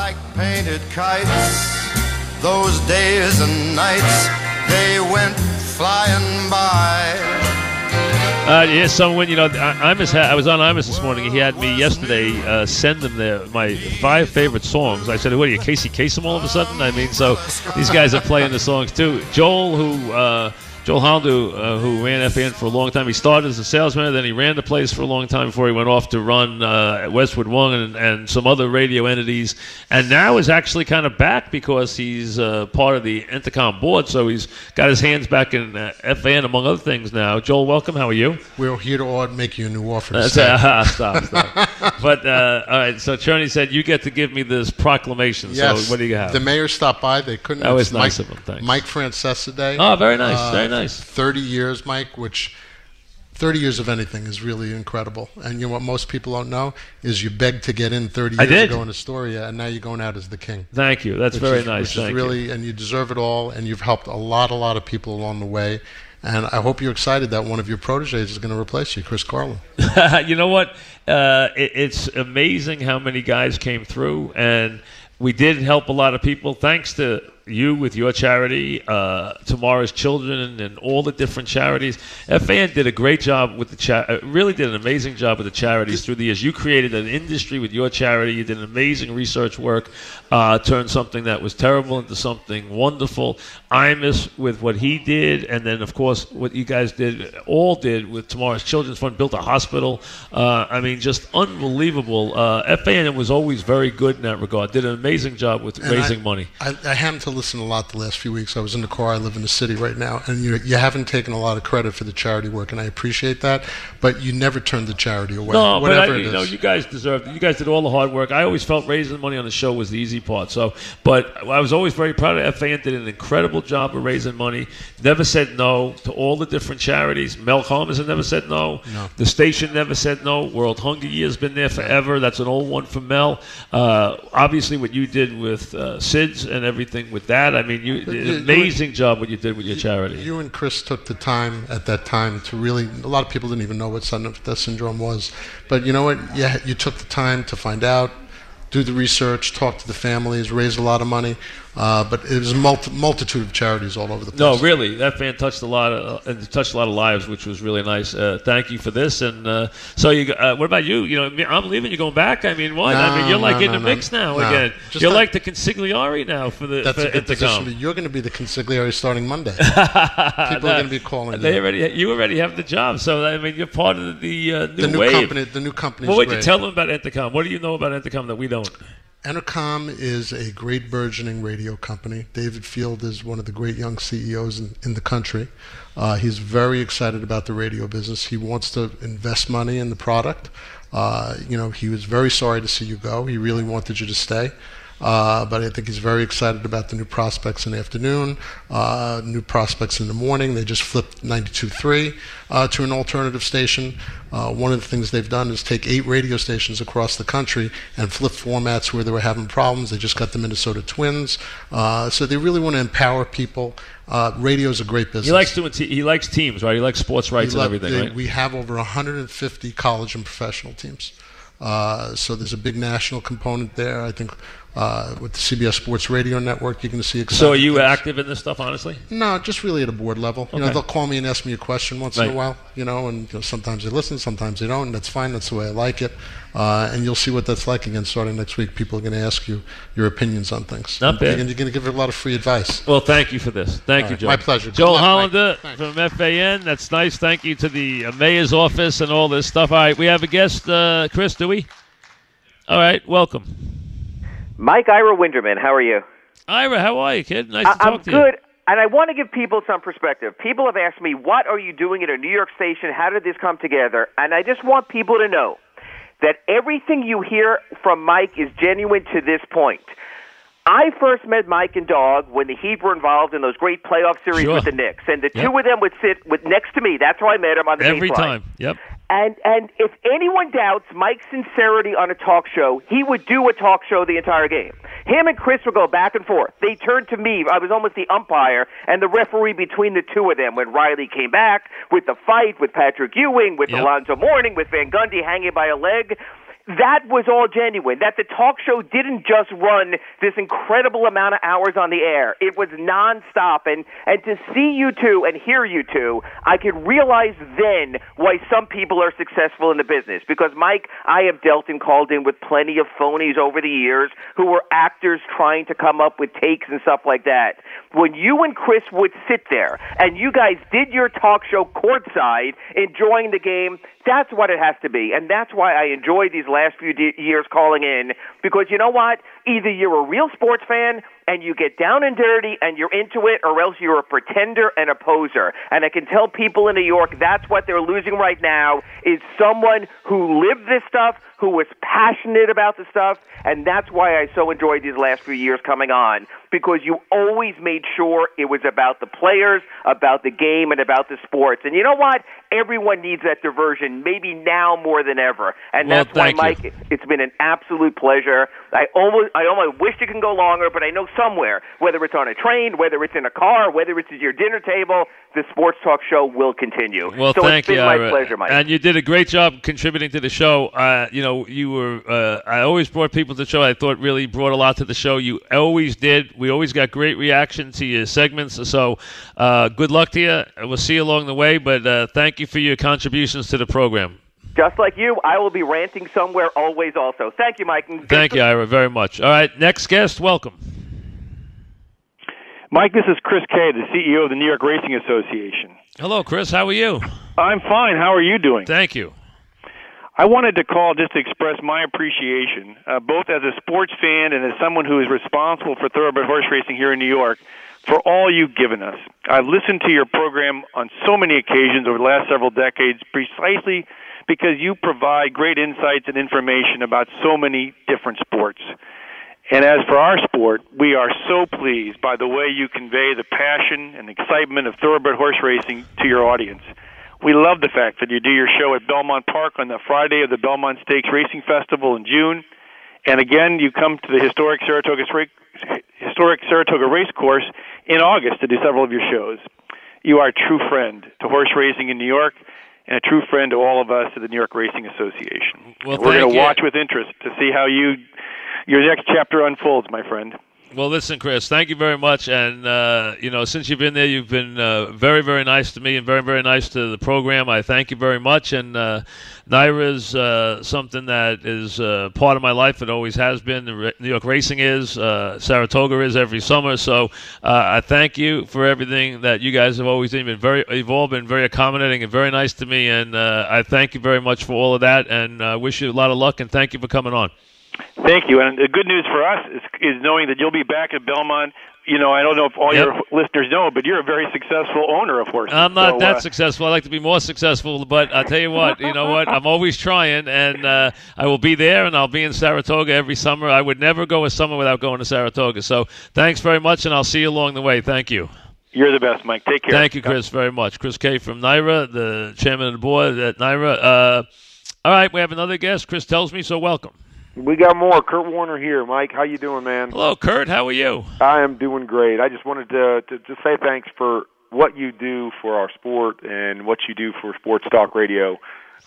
like painted kites. Those days and nights, they went flying by. Uh, yeah, someone, you know, I- Imus I was on Imus this morning. He had me yesterday uh, send him their, my five favorite songs. I said, what are you, Casey Kasem all of a sudden? I mean, so these guys are playing the songs too. Joel, who, uh, Joel Hollander, uh, who ran FAN for a long time, he started as a salesman, then he ran the place for a long time before he went off to run uh, Westwood One and, and some other radio entities, and now is actually kind of back because he's uh, part of the Entercom board, so he's got his hands back in uh, FAN among other things now. Joel, welcome. How are you? We're here to make you a new offer. That's, uh, stop, stop. but uh, all right, so Cherney said you get to give me this proclamation. yes. So what do you have? The mayor stopped by. They couldn't. That was it's nice Mike, of him, thanks. Mike Francesa Day. Oh, very nice, Uh, very nice. Thirty years, Mike, which. 30 years of anything is really incredible. And you know what most people don't know is you begged to get in 30 I years did. ago in Astoria, and now you're going out as the king. Thank you. That's very is- nice. Which Thank is you. really, and you deserve it all, and you've helped a lot, a lot of people along the way. And I hope you're excited that one of your proteges is going to replace you, Chris Carlin. you know what? Uh, it, it's amazing how many guys came through, and we did help a lot of people. Thanks to you with your charity, uh, Tomorrow's Children, and all the different charities. FAN did a great job with the cha- uh, really did an amazing job with the charities through the years. You created an industry with your charity. You did an amazing research work, uh, turned something that was terrible into something wonderful. Imus with what he did, and then of course what you guys did, all did with Tomorrow's Children's Fund, built a hospital. Uh, I mean, just unbelievable. Uh, FAN was always very good in that regard. Did an amazing job with And raising I, money. I, I happened to listen a lot the last few weeks. I was in the car. I live in the city right now, and you you haven't taken a lot of credit for the charity work, and I appreciate that. But you never turned the charity away. No, but I, you know, you guys deserved it. You guys did all the hard work. I always felt raising money on the show was the easy part. So, but I was always very proud of FAN. Did an incredible job of raising money. Never said no to all the different charities. Mel Holmes has never said no. No. The station never said no. World Hunger Year's been there forever. That's an old one for Mel. Uh, obviously, what you did with uh, SIDS and everything with that. I mean, you you- an amazing job what you did with your charity. You and Chris took the time at that time to really. A lot of people didn't even know what sudden death syndrome was, but you know what? Yeah, you took the time to find out, do the research, talk to the families, raise a lot of money. Uh, but it was a multi- multitude of charities all over the place. No, really, that fan touched a lot of uh, touched a lot of lives, which was really nice. Uh, thank you for this. And uh, so, you, uh, what about you? You know, I'm leaving. You're going back. I mean, what? I mean, you're like no, in the no. mix now No. again. Just You're not- like the consigliere now for the That's for a good position. Be. You're going to be the consigliere starting Monday. People are going to be calling They you. already, you already have the job. So I mean, you're part of the new, The new wave. company. The new company. What is would you tell them about Entercom? What do you know about Entercom that we don't? Entercom is a great burgeoning radio company. David Field is one of the great young CEOs in, in the country. Uh, he's very excited about the radio business. He wants to invest money in the product. Uh, you know, he was very sorry to see you go. He really wanted you to stay. Uh, but I think he's very excited about the new prospects in the afternoon, uh, new prospects in the morning. They just flipped 92.3 uh, to an alternative station. Uh, one of the things they've done is take eight radio stations across the country and flip formats where they were having problems. They just got the Minnesota Twins. Uh, so they really want to empower people. Uh, radio is a great business. He likes doing. Te- he likes teams, right? He likes sports rights and everything, they- right? We have over 150 college and professional teams. Uh, so there's a big national component there. I think uh, with the CBS Sports Radio Network, you're going to see. So, are you things. active in this stuff? Honestly, No, just really at a board level. You know, Okay. they'll call me and ask me a question once in a while. You know, and you know, sometimes they listen, sometimes they don't. And that's fine. That's the way I like it. Uh, and you'll see what that's like again starting next week. People are going to ask you your opinions on things. Not bad. And you're going to give a lot of free advice. Well, thank you for this. Thank All you, right, Joe. my pleasure. Joe Hollander Mike. from FAN. That's nice. Thank you to the uh, mayor's office and all this stuff. All right, we have a guest, uh, Chris. Do we? All right, welcome, Mike Ira Winderman, how are you? Ira. How are you, kid? Nice I- to talk I'm to you. good. And I want to give people some perspective. People have asked me, what are you doing at a New York station? How did this come together? And I just want people to know that everything you hear from Mike is genuine to this point. I first met Mike and Dog when the Heat were involved in those great playoff series Sure. with the Knicks, and the Yep. two of them would sit with next to me. That's how I met him on the Every time. Yep. And and if anyone doubts Mike's sincerity on a talk show, he would do a talk show the entire game. Him and Chris would go back and forth. They turned to me. I was almost the umpire and the referee between the two of them when Riley came back with the fight with Patrick Ewing, with Yep. Alonzo Mourning, with Van Gundy hanging by a leg. That was all genuine. That the talk show didn't just run this incredible amount of hours on the air. It was nonstop. And, and to see you two and hear you two, I could realize then why some people are successful in the business. Because, Mike, I have dealt and called in with plenty of phonies over the years who were actors trying to come up with takes and stuff like that. When you and Chris would sit there and you guys did your talk show courtside, enjoying the game, that's what it has to be. And that's why I enjoyed these last few de- years calling in because you know what? Either you're a real sports fan and you get down and dirty and you're into it, or else you're a pretender and a poser. And I can tell people in New York that's what they're losing right now is someone who lived this stuff, who was passionate about the stuff, and that's why I so enjoyed these last few years coming on because you always made sure it was about the players, about the game, and about the sports. And you know what? Everyone needs that diversion, maybe now more than ever. And well, that's why, you. Mike, it's been an absolute pleasure. I almost, I almost wish it can go longer, but I know somewhere, whether it's on a train, whether it's in a car, whether it's at your dinner table, the Sports Talk Show will continue. Well, so thank it's been you, my Ira. pleasure, Mike. And you did a great job contributing to the show. Uh, you know, you were. Uh, I always brought people to the show. I thought really brought a lot to the show. You always did. We always got great reaction to your segments. So, uh, good luck to you. We'll see you along the way. But uh, thank you for your contributions to the program. Just like you, I will be ranting somewhere always. Also, thank you, Mike. and Thank you, Ira, very much. All right, next guest, welcome. Mike, this is Chris Kay, the CEO of the New York Racing Association. Hello, Chris. How are you? I'm fine. How are you doing? Thank you. I wanted to call just to express my appreciation, uh, both as a sports fan and as someone who is responsible for thoroughbred horse racing here in New York, for all you've given us. I've listened to your program on so many occasions over the last several decades precisely because you provide great insights and information about so many different sports. And as for our sport, we are so pleased by the way you convey the passion and excitement of thoroughbred horse racing to your audience. We love the fact that you do your show at Belmont Park on the Friday of the Belmont Stakes Racing Festival in June. And again, you come to the historic Saratoga, historic Saratoga Race Course in August to do several of your shows. You are a true friend to horse racing in New York and a true friend to all of us at the New York Racing Association. Well, We're going to watch with interest to see how you your next chapter unfolds, my friend. Well, listen, Chris, thank you very much. And, uh, you know, since you've been there, you've been uh, very, very nice to me and very, very nice to the program. I thank you very much. And uh, NYRA is uh, something that is uh, part of my life. It always has been. New York Racing is. Uh, Saratoga is every summer. So I thank you for everything that you guys have always. Been very, you've all been very accommodating and very nice to me. And I thank you very much for all of that and uh, wish you a lot of luck. And thank you for coming on. Thank you. And the good news for us is, is knowing that you'll be back at Belmont. You know, I don't know if all Yep. your listeners know, but you're a very successful owner of horses. I'm not So, that uh, successful. I like to be more successful, but I tell you what, you know what? I'm always trying, and uh, I will be there, and I'll be in Saratoga every summer. I would never go a summer without going to Saratoga. So thanks very much, and I'll see you along the way. Thank you. You're the best, Mike. Take care. Thank you, Chris, very much. Chris Kay from NYRA, the chairman of the board at NYRA. Uh, all right, we have another guest. Chris tells me, so welcome. We got more. Kurt Warner here. Mike, how you doing, man? Hello, Kurt. How are you? I am doing great. I just wanted to to just say thanks for what you do for our sport and what you do for Sports Talk Radio.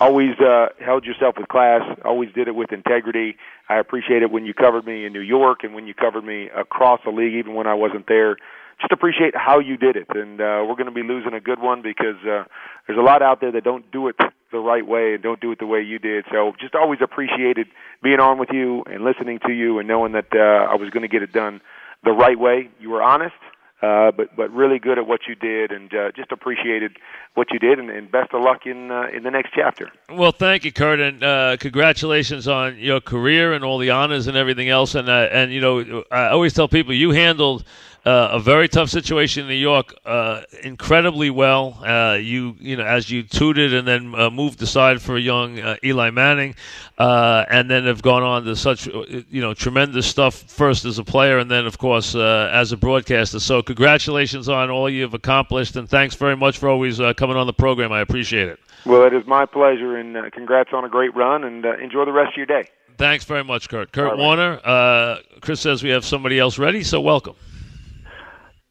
Always uh, held yourself with class. Always did it with integrity. I appreciate it when you covered me in New York and when you covered me across the league, even when I wasn't there. Just appreciate how you did it, and uh, we're going to be losing a good one because uh, there's a lot out there that don't do it the right way and don't do it the way you did. So just always appreciated being on with you and listening to you and knowing that uh, I was going to get it done the right way. You were honest, uh, but but really good at what you did, and uh, just appreciated what you did, and, and best of luck in uh, in the next chapter. Well, thank you, Kurt, and uh, congratulations on your career and all the honors and everything else. And uh, and you know, I always tell people you handled uh, a very tough situation in New York uh, incredibly well. Uh, you you know, as you tutored and then uh, moved aside for a young uh, Eli Manning, uh, and then have gone on to such you know tremendous stuff. First as a player, and then of course uh, as a broadcaster. So congratulations on all you've accomplished, and thanks very much for always uh, coming on the program. I appreciate it. Well, it is my pleasure, and uh, congrats on a great run, and uh, enjoy the rest of your day. Thanks very much, Kurt. Kurt right. Warner. Uh, Chris says we have somebody else ready, so welcome.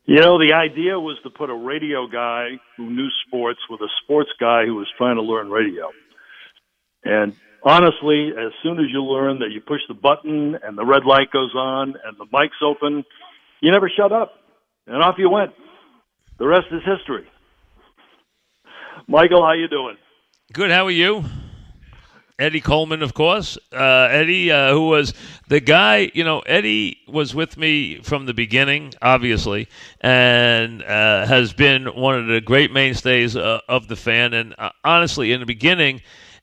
You know, the idea was to put a radio guy who knew sports with a sports guy who was trying to learn radio. And honestly, as soon as you learn that you push the button and the red light goes on and the mic's open, you never shut up, and off you went. The rest is history. Michael, how you doing? Good. How are you? Eddie Coleman, of course. Uh, Eddie, uh, who was the guy, you know, Eddie was with me from the beginning, obviously, and uh, has been one of the great mainstays uh, of the fan. And uh, honestly, in the beginning,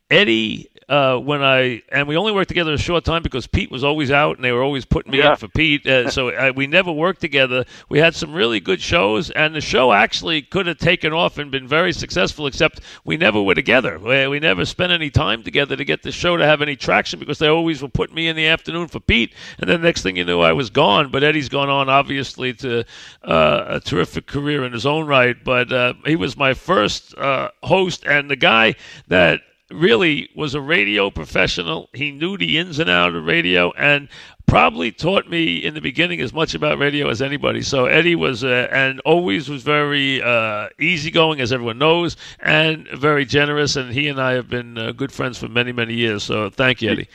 Eddie uh, when I and we only worked together a short time because Pete was always out and they were always putting me Yeah. in for Pete. Uh, so I, we never worked together. We had some really good shows, and the show actually could have taken off and been very successful. Except we never were together. We, we never spent any time together to get the show to have any traction because they always were putting me in the afternoon for Pete, and then next thing you knew, I was gone. But Eddie's gone on obviously to uh, a terrific career in his own right. But uh, he was my first uh, host and the guy that really was a radio professional. He knew the ins and outs of radio and probably taught me in the beginning as much about radio as anybody. So Eddie was uh, and always was very uh, easygoing, as everyone knows, and very generous. And he and I have been uh, good friends for many, many years. So thank you, Eddie.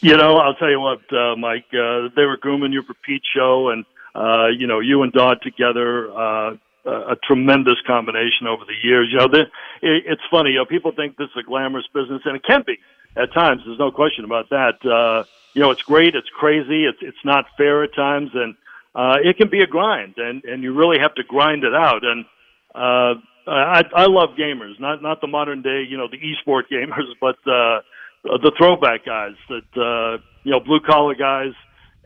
You know, I'll tell you what, uh, Mike. Uh, they were grooming you for Pete's show, and uh, you know, you and Dog together, uh, a tremendous combination over the years. You know, the, it, it's funny. You know, people think this is a glamorous business, and it can be at times. There's no question about that. Uh, you know, it's great. It's crazy. It's it's not fair at times, and uh, it can be a grind, and and you really have to grind it out. And uh, I I love gamers, not not the modern day, you know, the esport gamers, but uh, the throwback guys that uh, you know, blue collar guys.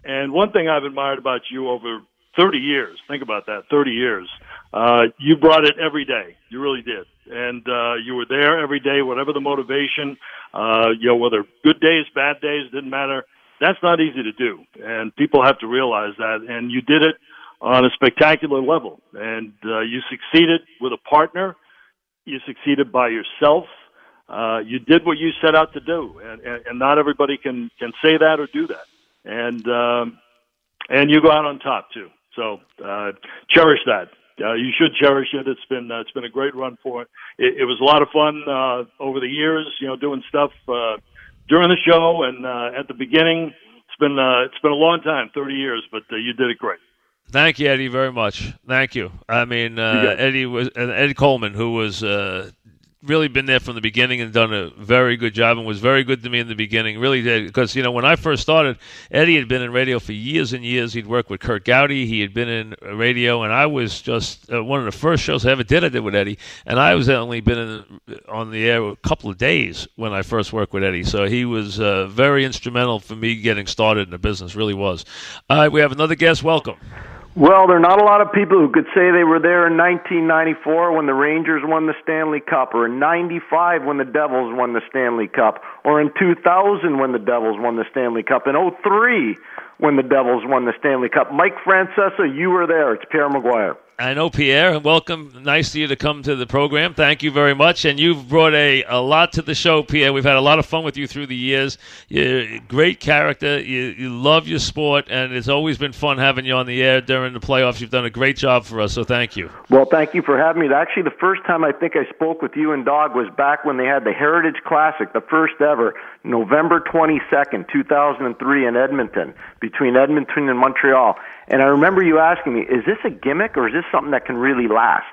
And one thing I've admired about you over 30 years, think about that, 30 years, uh, you brought it every day. You really did. And, uh, you were there every day, whatever the motivation, uh, you know, whether good days, bad days, didn't matter. That's not easy to do. And people have to realize that. And you did it on a spectacular level. And, uh, you succeeded with a partner. You succeeded by yourself. Uh, you did what you set out to do. And, and, and not everybody can, can say that or do that. And, um, and you go out on top too. So uh, cherish that. Uh, you should cherish it. It's been uh, it's been a great run for it. It, it was a lot of fun uh, over the years. You know, doing stuff uh, during the show and uh, at the beginning. It's been uh, it's been a long time, thirty years, but uh, you did it great. Thank you, Eddie, very much. Thank you. I mean, uh. Eddie was uh, Eddie Coleman, who was uh, really been there from the beginning and done a very good job, and was very good to me in the beginning. Really did because you know when I first started, Eddie had been in radio for years and years. He'd worked with Curt Gowdy. He had been in radio, and I was just uh, one of the first shows I ever did. I did with Eddie, and I was only been in, on the air a couple of days when I first worked with Eddie. So he was uh, very instrumental for me getting started in the business. Really was. All right, we have another guest. Welcome. Well, there are not a lot of people who could say they were there in 1994 when the Rangers won the Stanley Cup, or in 95 when the Devils won the Stanley Cup, or in 2000 when the Devils won the Stanley Cup, in 03 when the Devils won the Stanley Cup. Mike Francesa, you were there. It's Pierre McGuire. I know Pierre. Welcome. Nice of you to come to the program. Thank you very much. And you've brought a, a lot to the show, Pierre. We've had a lot of fun with you through the years. You're a great character. You, you love your sport, and it's always been fun having you on the air during the playoffs. You've done a great job for us, so thank you. Well, thank you for having me. Actually, the first time I think I spoke with you and Dog was back when they had the Heritage Classic, the first ever, November 22nd, 2003 in Edmonton, between Edmonton and Montreal. And I remember you asking me, is this a gimmick or is this something that can really last?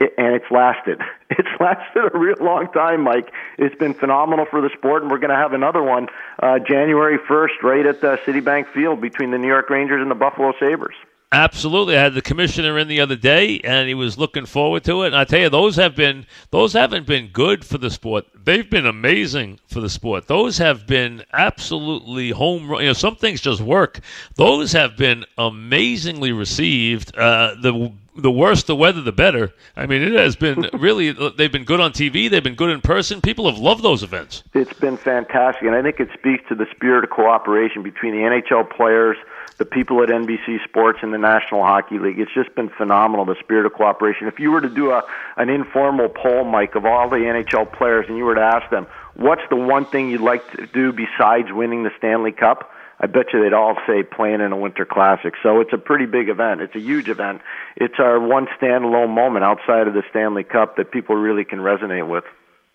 It, and it's lasted. It's lasted a real long time, Mike. It's been phenomenal for the sport, and we're going to have another one uh, January 1st right at uh, Citibank Field between the New York Rangers and the Buffalo Sabres. Absolutely, I had the commissioner in the other day, and he was looking forward to it. And I tell you, those have been those haven't been good for the sport. They've been amazing for the sport. Those have been absolutely home run. You know, some things just work. Those have been amazingly received. Uh, the the worse the weather, the better. I mean, it has been really. They've been good on TV. They've been good in person. People have loved those events. It's been fantastic, and I think it speaks to the spirit of cooperation between the NHL players, the people at NBC Sports, and the National Hockey League. It's just been phenomenal, the spirit of cooperation. If you were to do a an informal poll, Mike, of all the NHL players, and you were to ask them, what's the one thing you'd like to do besides winning the Stanley Cup? I bet you they'd all say playing in a Winter Classic. So it's a pretty big event. It's a huge event. It's our one standalone moment outside of the Stanley Cup that people really can resonate with.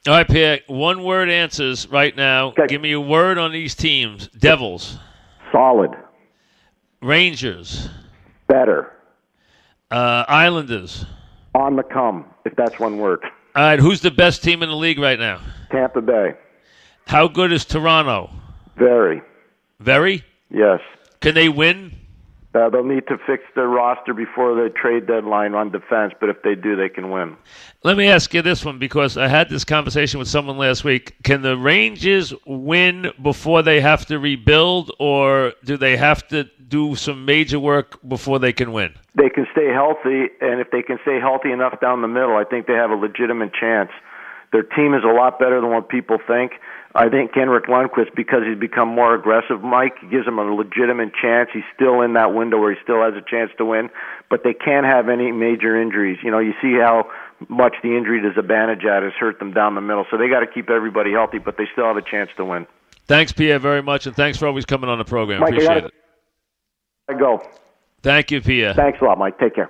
All right, Pierre. One word answers right now. Okay. Give me a word on these teams. Devils, Solid. Rangers, Better. uh, Islanders. On the come, if that's one word. All right, who's the best team in the league right now? Tampa Bay. How good is Toronto? Very. Very. Yes. Can they win? Uh, they'll need to fix their roster before the trade deadline on defense, but if they do, they can win. Let me ask you this one because I had this conversation with someone last week. Can the Rangers win before they have to rebuild, or do they have to do some major work before they can win? They can stay healthy, and if they can stay healthy enough down the middle, I think they have a legitimate chance. Their team is a lot better than what people think. I think Henrik Lundqvist, because he's become more aggressive, Mike, gives him a legitimate chance. He's still in that window where he still has a chance to win, but they can't have any major injuries. You know, you see how much the injury to Zibanejad has hurt them down the middle, so they got to keep everybody healthy, but they still have a chance to win. Thanks, Pierre, very much, and thanks for always coming on the program. Mike, I Appreciate gotta- it. I go. Thank you, Pierre. Thanks a lot, Mike. Take care.